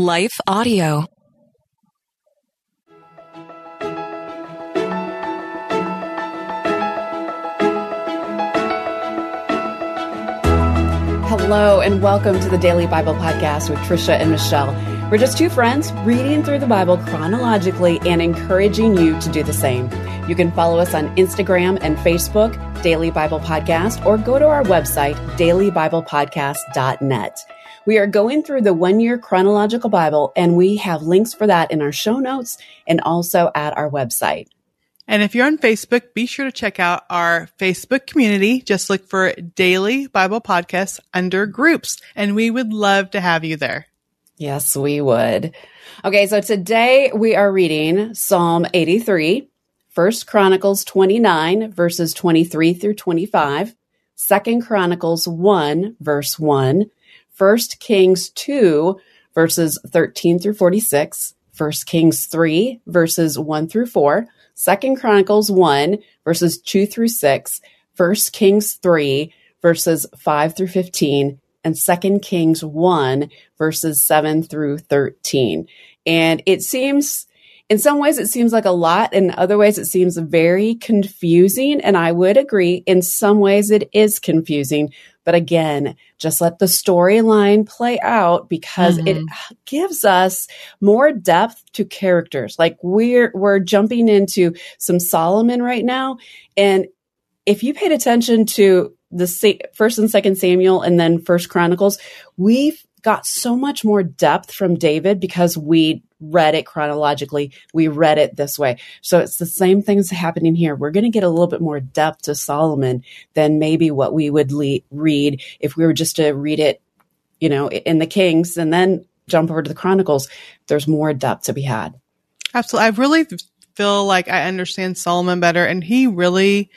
Life Audio. Hello, and welcome to the Daily Bible Podcast with Tricia and Michelle. We're just two friends reading through the Bible chronologically and encouraging you to do the same. You can follow us on Instagram and Facebook, Daily Bible Podcast, or go to our website, dailybiblepodcast.net. We are going through the one year chronological Bible, and we have links for that in our show notes and also at our website. And if you're on Facebook, be sure to check out our Facebook community. Just look for Daily Bible Podcasts under groups, and we would love to have you there. Yes, we would. Okay, so today we are reading Psalm 83, First Chronicles 29, verses 23 through 25, Second Chronicles 1, verse 1, First Kings 2, verses 13 through 46, First Kings 3, verses 1 through 4, Second Chronicles 1, verses 2 through 6, First Kings 3, verses 5 through 15, and Second Kings 1, verses 7 through 13. And it seems, in some ways, it seems like a lot. In other ways, it seems very confusing. And I would agree, in some ways, it is confusing. But again, just let the storyline play out because mm-hmm. it gives us more depth to characters. Like we're, we're jumping into some Solomon right now. And if you paid attention to the first and second Samuel and then first Chronicles, we've got so much more depth from David because we read it chronologically. We read it this way. So it's the same things happening here. We're going to get a little bit more depth to Solomon than maybe what we would le- read if we were just to read it, you know, in the Kings and then jump over to the Chronicles. There's more depth to be had. Absolutely. I really feel like I understand Solomon better and he really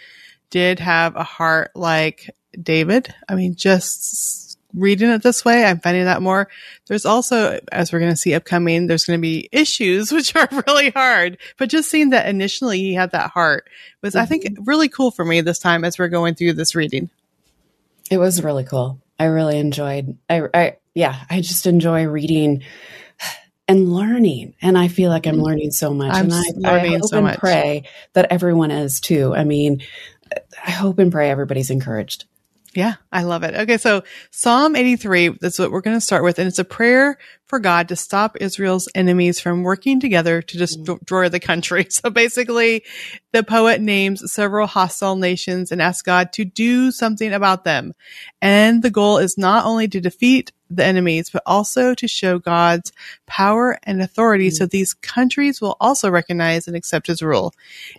did have a heart like David. I mean, just reading it this way. I'm finding that more. There's also, as we're going to see upcoming, there's going to be issues, which are really hard. But just seeing that initially he had that heart was, mm-hmm. I think, mm-hmm. really cool for me this time as we're going through this reading. It was really cool. I really enjoyed, I, I, yeah, I just enjoy reading and learning. And I feel like I'm mm-hmm. learning so much. I'm and I, learning I hope so and much. pray that everyone is too. I mean, I hope and pray everybody's encouraged. Yeah, I love it. Okay, so Psalm 83, that's what we're going to start with. And it's a prayer for God to stop Israel's enemies from working together to destroy the country. So basically, the poet names several hostile nations and asks God to do something about them. And the goal is not only to defeat the enemies, but also to show God's power and authority mm-hmm. so these countries will also recognize and accept his rule.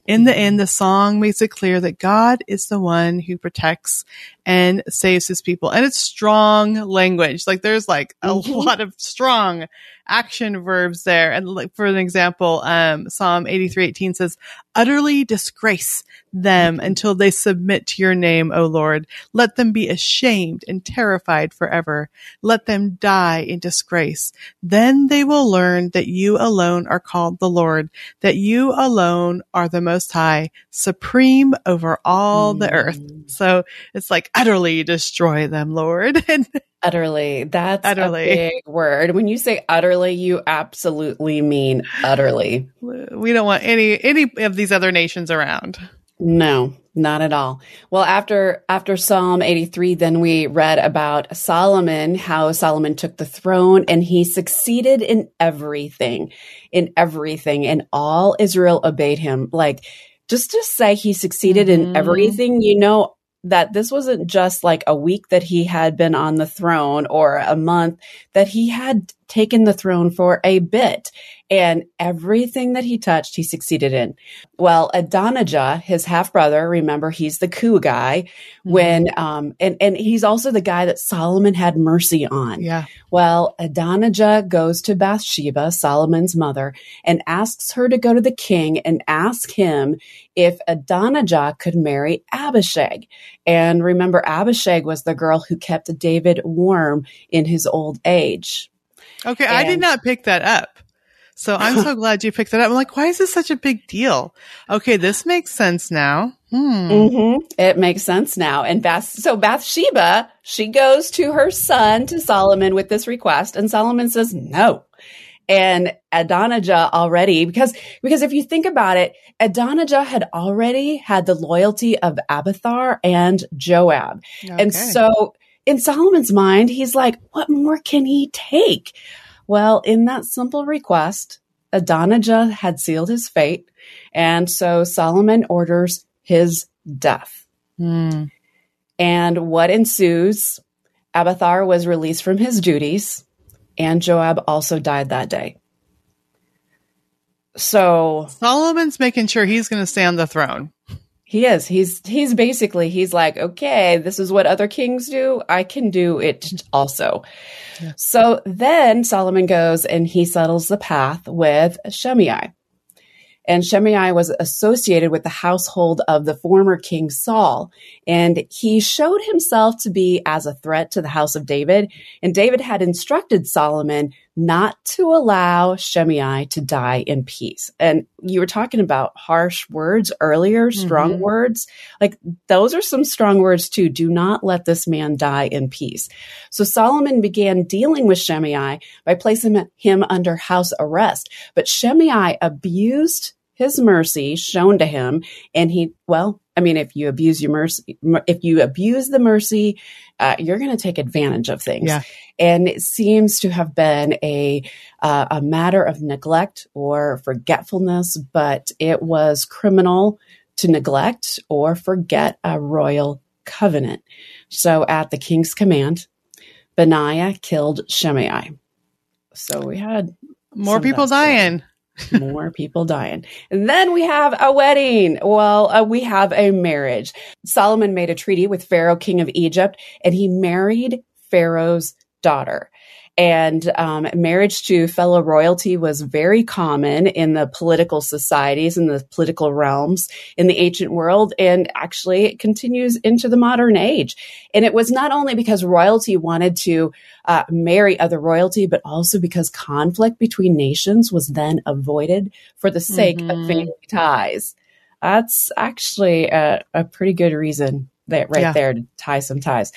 In the end, the song makes it clear that God is the one who protects and saves his people. And it's strong language. Like there's like a mm-hmm. lot of strong wrong action verbs there. And like, for an example, um, Psalm 83:18 says, utterly disgrace them until they submit to your name, O Lord. Let them be ashamed and terrified forever. Let them die in disgrace. Then they will learn that you alone are called the Lord, that you alone are the most high, supreme over all mm. the earth. So it's like utterly destroy them, Lord. and Utterly. That's utterly. a big word. When you say utterly, you absolutely mean utterly. We don't want any any of these other nations around. No, not at all. Well, after after Psalm 83, then we read about Solomon, how Solomon took the throne and he succeeded in everything. In everything. And all Israel obeyed him. Like just to say he succeeded mm-hmm. in everything, you know, that this wasn't just like a week that he had been on the throne or a month, that he had taken the throne for a bit and everything that he touched, he succeeded in. Well, Adonijah, his half brother, remember he's the coup guy mm-hmm. when, um, and, and he's also the guy that Solomon had mercy on. Yeah. Well, Adonijah goes to Bathsheba, Solomon's mother, and asks her to go to the king and ask him if Adonijah could marry Abishag. And remember, Abishag was the girl who kept David warm in his old age. Okay, and I did not pick that up. So I'm so glad you picked that up. I'm like, why is this such a big deal? Okay, this makes sense now. Hmm. Mm-hmm. It makes sense now. And Bath, so Bathsheba, she goes to her son, to Solomon with this request, and Solomon says no. And Adonijah already, because, because if you think about it, Adonijah had already had the loyalty of Abiathar and Joab. Okay. And so in Solomon's mind, he's like, what more can he take? Well, in that simple request, Adonijah had sealed his fate. And so Solomon orders his death. Mm. And what ensues? Abiathar was released from his duties, and Joab also died that day. So Solomon's making sure he's going to stay on the throne. He is. He's he's basically he's like, okay, this is what other kings do. I can do it also. Yeah. So then Solomon goes and he settles the path with Shimei. And Shimei was associated with the household of the former King Saul. And he showed himself to be as a threat to the house of David. And David had instructed Solomon not to allow Shimei to die in peace. And you were talking about harsh words earlier, strong mm-hmm. words. Like those are some strong words too. Do not let this man die in peace. So Solomon began dealing with Shimei by placing him under house arrest. But Shimei abused his mercy shown to him and he well i mean if you abuse your mercy if you abuse the mercy uh, you're going to take advantage of things yeah. And it seems to have been a uh, a matter of neglect or forgetfulness but it was criminal to neglect or forget a royal covenant so at the king's command benaiah killed shimei so we had more people dying more people dying. And then we have a wedding. Well, uh, we have a marriage. Solomon made a treaty with Pharaoh, king of Egypt, and he married Pharaoh's daughter. And um, marriage to fellow royalty was very common in the political societies and the political realms in the ancient world. And actually, it continues into the modern age. And it was not only because royalty wanted to uh, marry other royalty, but also because conflict between nations was then avoided for the sake mm-hmm. of family ties. That's actually a, a pretty good reason that right yeah. there to tie some ties.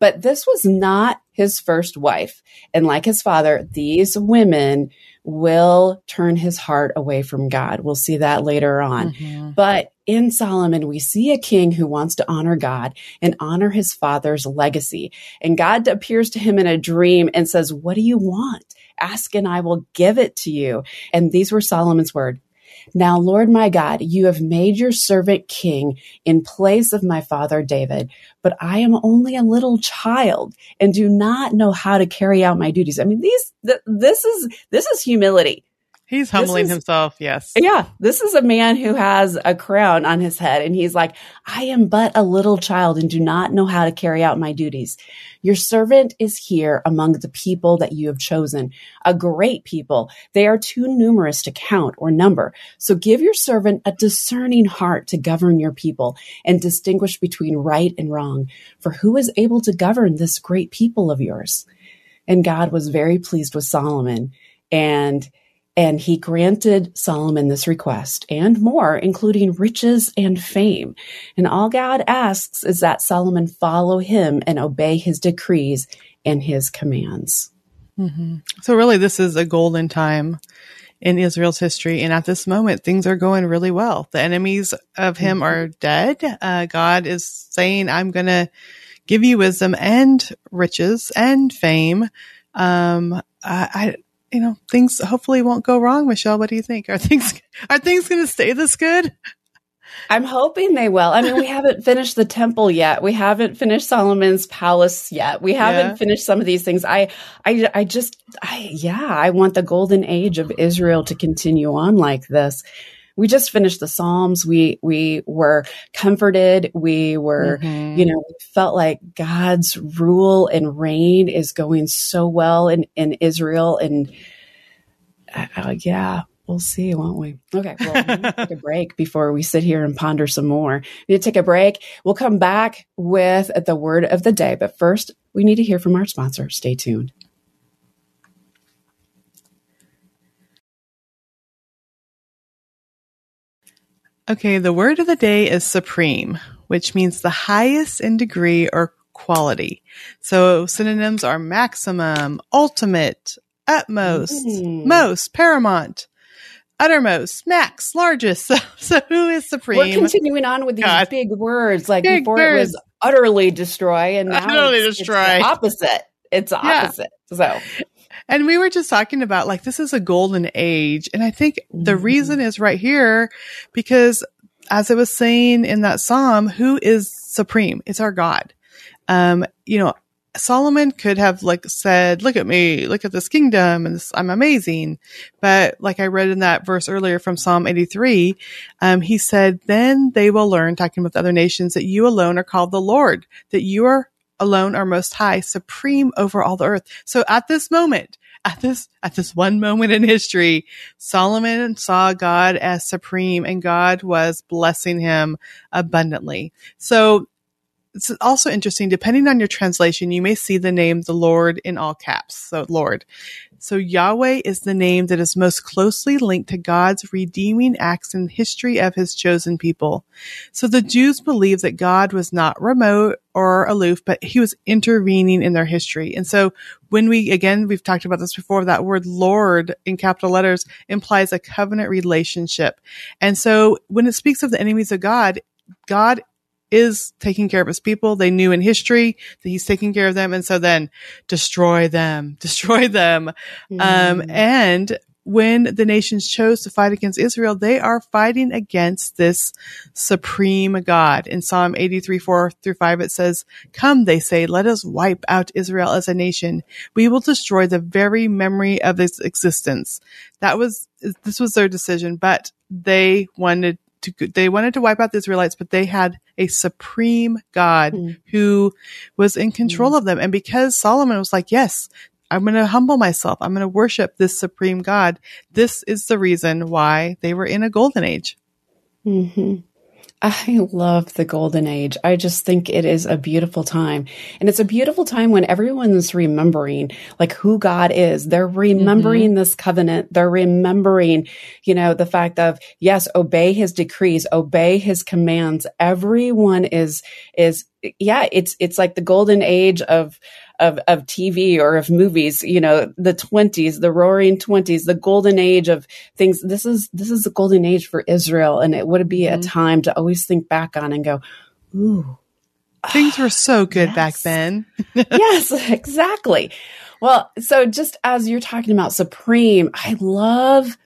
But this was not his first wife. And like his father, these women will turn his heart away from God. We'll see that later on. Mm-hmm. But in Solomon, we see a king who wants to honor God and honor his father's legacy. And God appears to him in a dream and says, What do you want? Ask and I will give it to you. And these were Solomon's words. Now, Lord my God, you have made your servant king in place of my father David, but I am only a little child and do not know how to carry out my duties. I mean, these, th- this is, this is humility. He's humbling is, himself, yes. Yeah. This is a man who has a crown on his head and he's like, I am but a little child and do not know how to carry out my duties. Your servant is here among the people that you have chosen, a great people. They are too numerous to count or number. So give your servant a discerning heart to govern your people and distinguish between right and wrong. For who is able to govern this great people of yours? And God was very pleased with Solomon and and he granted Solomon this request and more, including riches and fame. And all God asks is that Solomon follow him and obey his decrees and his commands. Mm-hmm. So, really, this is a golden time in Israel's history. And at this moment, things are going really well. The enemies of him mm-hmm. are dead. Uh, God is saying, I'm going to give you wisdom and riches and fame. Um, I, you know, things hopefully won't go wrong. Michelle, what do you think? Are things are things going to stay this good? I'm hoping they will. I mean, we haven't finished the temple yet. We haven't finished Solomon's palace yet. We haven't yeah. finished some of these things. I, I, I just, I, yeah, I want the golden age of Israel to continue on like this. We just finished the Psalms. We, we were comforted. We were, mm-hmm. you know, felt like God's rule and reign is going so well in, in Israel. And uh, yeah, we'll see, won't we? Okay, well, we'll take a break before we sit here and ponder some more. We need to take a break. We'll come back with the word of the day, but first, we need to hear from our sponsor. Stay tuned. Okay, the word of the day is supreme, which means the highest in degree or quality. So synonyms are maximum, ultimate, utmost, mm. most, paramount, uttermost, max, largest. So, so who is supreme? We're continuing on with these God. big words. Like big before words. it was utterly destroy, and now utterly it's, destroy. It's the opposite. It's opposite. Yeah. So. And we were just talking about like this is a golden age. And I think the mm-hmm. reason is right here because as I was saying in that psalm, who is supreme? It's our God. Um, you know, Solomon could have like said, look at me, look at this kingdom and this, I'm amazing. But like I read in that verse earlier from Psalm 83, um, he said, then they will learn, talking with other nations, that you alone are called the Lord, that you are alone are most high, supreme over all the earth. So at this moment, at this, at this one moment in history, Solomon saw God as supreme and God was blessing him abundantly. So it's also interesting, depending on your translation, you may see the name the Lord in all caps. So Lord. So Yahweh is the name that is most closely linked to God's redeeming acts in the history of his chosen people. So the Jews believed that God was not remote or aloof, but he was intervening in their history. And so when we, again, we've talked about this before, that word Lord in capital letters implies a covenant relationship. And so when it speaks of the enemies of God, God is taking care of his people. They knew in history that he's taking care of them. And so then destroy them, destroy them. Mm. Um, and when the nations chose to fight against Israel, they are fighting against this supreme God. In Psalm 83, 4 through 5, it says, Come, they say, let us wipe out Israel as a nation. We will destroy the very memory of its existence. That was, this was their decision, but they wanted to, they wanted to wipe out the Israelites, but they had a supreme God mm. who was in control mm. of them. And because Solomon was like, yes, I'm going to humble myself. I'm going to worship this supreme God. This is the reason why they were in a golden age. Mm-hmm. I love the golden age. I just think it is a beautiful time. And it's a beautiful time when everyone's remembering like who God is. They're remembering mm-hmm. this covenant. They're remembering, you know, the fact of, yes, obey his decrees, obey his commands. Everyone is, is, yeah, it's, it's like the golden age of, of, of TV or of movies, you know, the twenties, the roaring twenties, the golden age of things. This is, this is the golden age for Israel. And it would be mm-hmm. a time to always think back on and go, ooh. Things were so good yes. back then. yes, exactly. Well, so just as you're talking about supreme, I love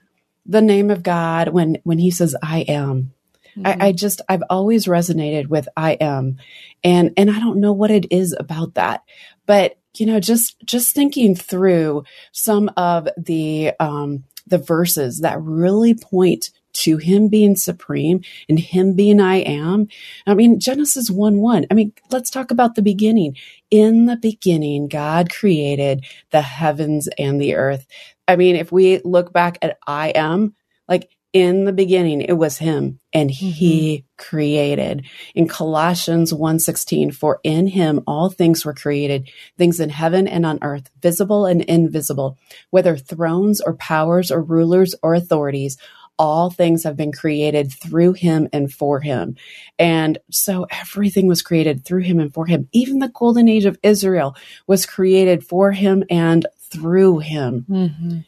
the name of God when, when he says, I am. Mm-hmm. I, I, just I've always resonated with I am, and and I don't know what it is about that, but you know, just just thinking through some of the um, the verses that really point to him being supreme and him being I am. I mean, Genesis 1 1. I mean, let's talk about the beginning. In the beginning, God created the heavens and the earth. I mean, if we look back at I am, like in the beginning it was him and he mm-hmm. created in colossians 1.16 for in him all things were created things in heaven and on earth visible and invisible whether thrones or powers or rulers or authorities all things have been created through him and for him. And so everything was created through him and for him. Even the golden age of Israel was created for him and through him. Mm-hmm.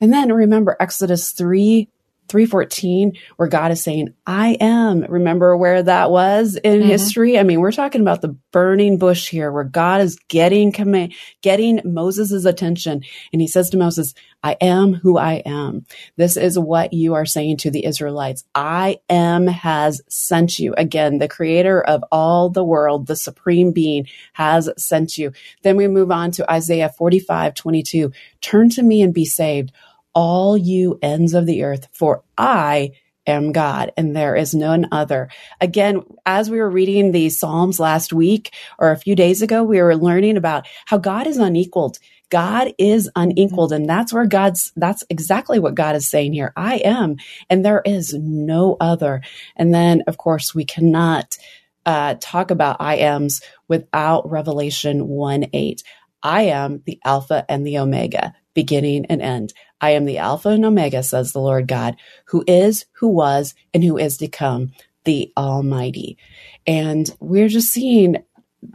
And then remember Exodus 3 314 where God is saying, I am. Remember where that was in mm-hmm. history? I mean, we're talking about the burning bush here where God is getting command, getting Moses' attention. And he says to Moses, I am who I am. This is what you are saying to the Israelites. I am has sent you. Again, the creator of all the world, the supreme being has sent you. Then we move on to Isaiah 45, 22. Turn to me and be saved all you ends of the earth, for I am God and there is none other. Again, as we were reading the Psalms last week or a few days ago, we were learning about how God is unequaled. God is unequaled. And that's where God's, that's exactly what God is saying here. I am, and there is no other. And then, of course, we cannot uh, talk about I ams without Revelation 1 8. I am the Alpha and the Omega, beginning and end. I am the Alpha and Omega, says the Lord God, who is, who was, and who is to come, the Almighty. And we're just seeing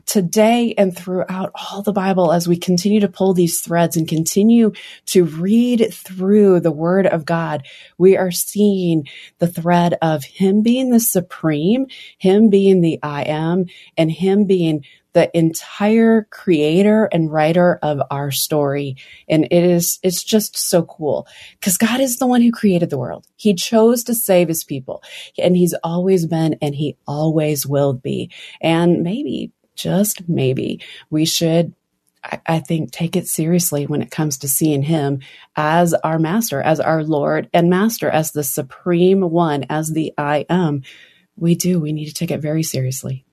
today and throughout all the Bible, as we continue to pull these threads and continue to read through the Word of God, we are seeing the thread of Him being the supreme, Him being the I am, and Him being the entire creator and writer of our story. And it is, it's just so cool because God is the one who created the world. He chose to save his people and he's always been and he always will be. And maybe, just maybe, we should I, think take it seriously when it comes to seeing him as our master, as our Lord and master, as the supreme one, as the I am. We do. We need to take it very seriously.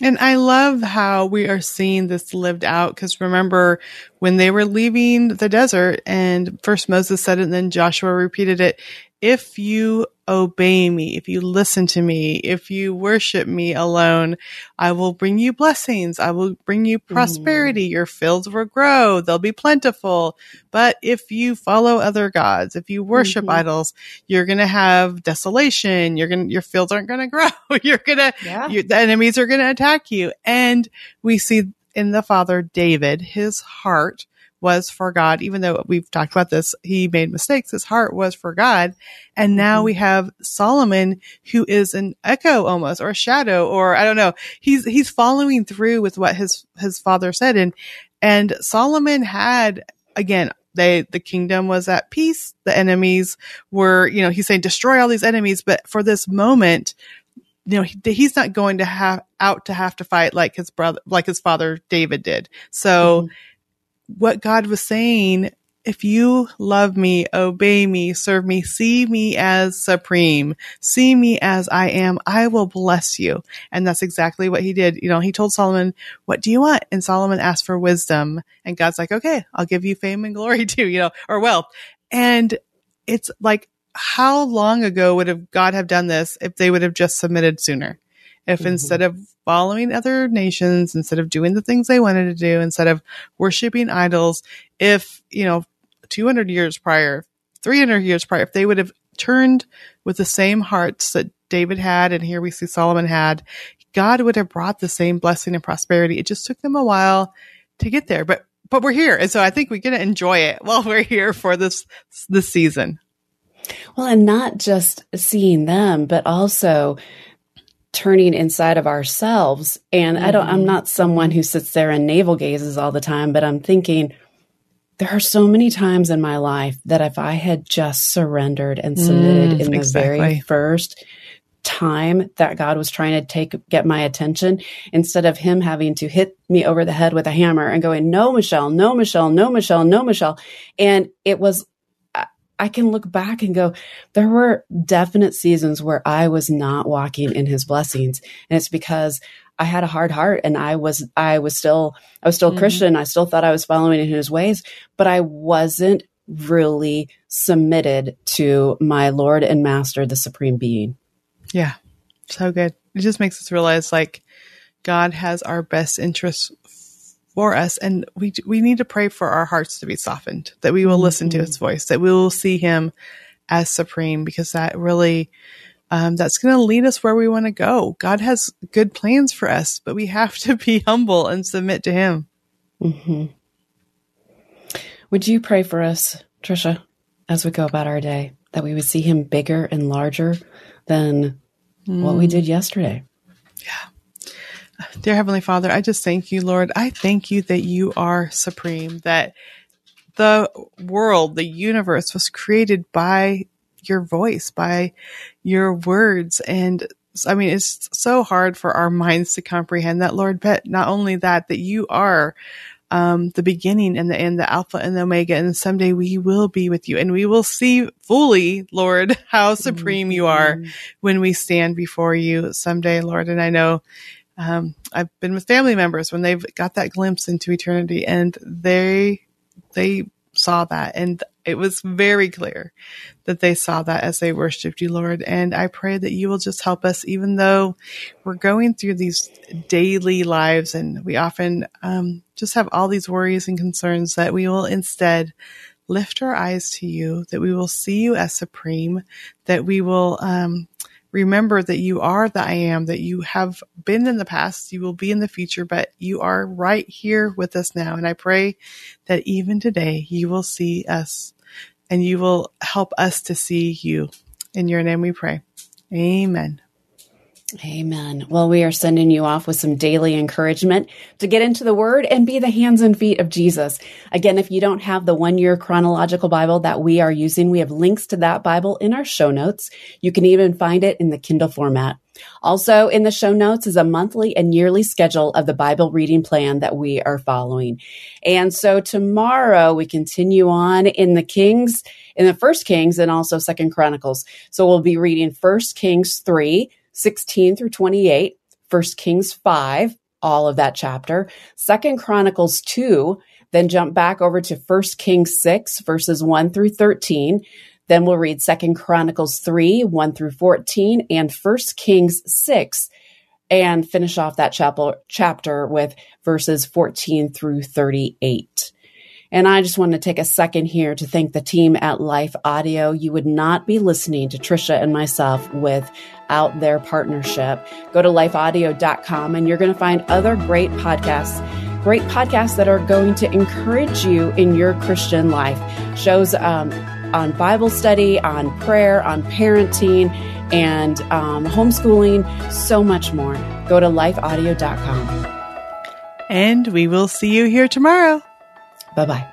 And I love how we are seeing this lived out because remember when they were leaving the desert and first Moses said it and then Joshua repeated it. If you obey me, if you listen to me, if you worship me alone, I will bring you blessings. I will bring you prosperity. Mm. Your fields will grow. They'll be plentiful. But if you follow other gods, if you worship mm-hmm. idols, you're going to have desolation. You're going to, your fields aren't going to grow. you're going to, yeah. the enemies are going to attack you. And we see in the father David, his heart was for God. Even though we've talked about this, he made mistakes. His heart was for God. And now mm-hmm. we have Solomon who is an echo almost or a shadow or I don't know. He's, he's following through with what his, his father said. And, and Solomon had again, they, the kingdom was at peace. The enemies were, you know, he's saying destroy all these enemies. But for this moment, you know, he, he's not going to have out to have to fight like his brother, like his father David did. So, mm-hmm what God was saying, if you love me, obey me, serve me, see me as supreme, see me as I am, I will bless you. And that's exactly what he did. You know, he told Solomon, what do you want? And Solomon asked for wisdom. And God's like, okay, I'll give you fame and glory too, you know, or wealth. And it's like, how long ago would have God have done this if they would have just submitted sooner? If mm-hmm. instead of following other nations, instead of doing the things they wanted to do, instead of worshiping idols, if, you know, 200 years prior, 300 years prior, if they would have turned with the same hearts that David had, and here we see Solomon had, God would have brought the same blessing and prosperity. It just took them a while to get there, but but we're here, and so I think we're going to enjoy it while we're here for this this season. Well, and not just seeing them, but also turning inside of ourselves. And mm-hmm. I don't, I'm mm-hmm. not someone who sits there and navel gazes all the time, but I'm thinking, there are so many times in my life that if I had just surrendered and submitted mm, in the exactly. very first time that God was trying to take get my attention instead of him having to hit me over the head with a hammer and going no Michelle no Michelle no Michelle no Michelle and it was I can look back and go, there were definite seasons where I was not walking in his blessings. And it's because I had a hard heart and I was, I was still, I was still mm-hmm. Christian. I still thought I was following in his ways, but I wasn't really submitted to my Lord and Master, the Supreme Being. Yeah. So good. It just makes us realize like God has our best interests for us. And we, we need to pray for our hearts to be softened, that we will mm-hmm. listen to his voice, that we will see him as supreme, because that really, um, that's going to lead us where we want to go. God has good plans for us, but we have to be humble and submit to him. Mm-hmm. Would you pray for us, Tricia, as we go about our day, that we would see him bigger and larger than mm. what we mm. did yesterday? Yeah. Dear Heavenly Father, I just thank you, Lord. I thank you that you are supreme, that the world, the universe was created by your voice, by your words. And I mean, it's so hard for our minds to comprehend that, Lord, but not only that, that you are um, the beginning and the end, the Alpha and the Omega. And someday we will be with you and we will see fully, Lord, how supreme mm-hmm. you are mm-hmm. when we stand before you someday, Lord. And I know um, I've been with family members when they've got that glimpse into eternity and they, they saw that and it was very clear that they saw that as they worshiped you, Lord. And I pray that you will just help us, even though we're going through these daily lives and we often um, just have all these worries and concerns, that we will instead lift our eyes to you, that we will see you as supreme, that we will um, remember that you are the I am, that you have been in the past, you will be in the future, but you are right here with us now. And I pray that even today you will see us and you will help us to see you. In your name we pray. Amen. Amen. Well, we are sending you off with some daily encouragement to get into the word and be the hands and feet of Jesus. Again, if you don't have the one year chronological Bible that we are using, we have links to that Bible in our show notes. You can even find it in the Kindle format. Also in the show notes is a monthly and yearly schedule of the Bible reading plan that we are following. And so tomorrow we continue on in the Kings, in the first Kings and also second Chronicles. So we'll be reading first Kings three, 16 through 28, 1 Kings 5, all of that chapter, 2 Chronicles 2, then jump back over to 1 Kings 6, verses 1 through 13. Then we'll read 2 Chronicles 3, 1 through 14, and 1 Kings 6, and finish off that chapter, chapter with verses 14 through 38. And I just want to take a second here to thank the team at Life Audio. You would not be listening to Tricia and myself without their partnership. Go to lifeaudio.com and you're going to find other great podcasts great podcasts that are going to encourage you in your Christian life. Shows um, on Bible study, on prayer, on parenting, and um, homeschooling, so much more. Go to lifeaudio.com. And we will see you here tomorrow. 拜拜。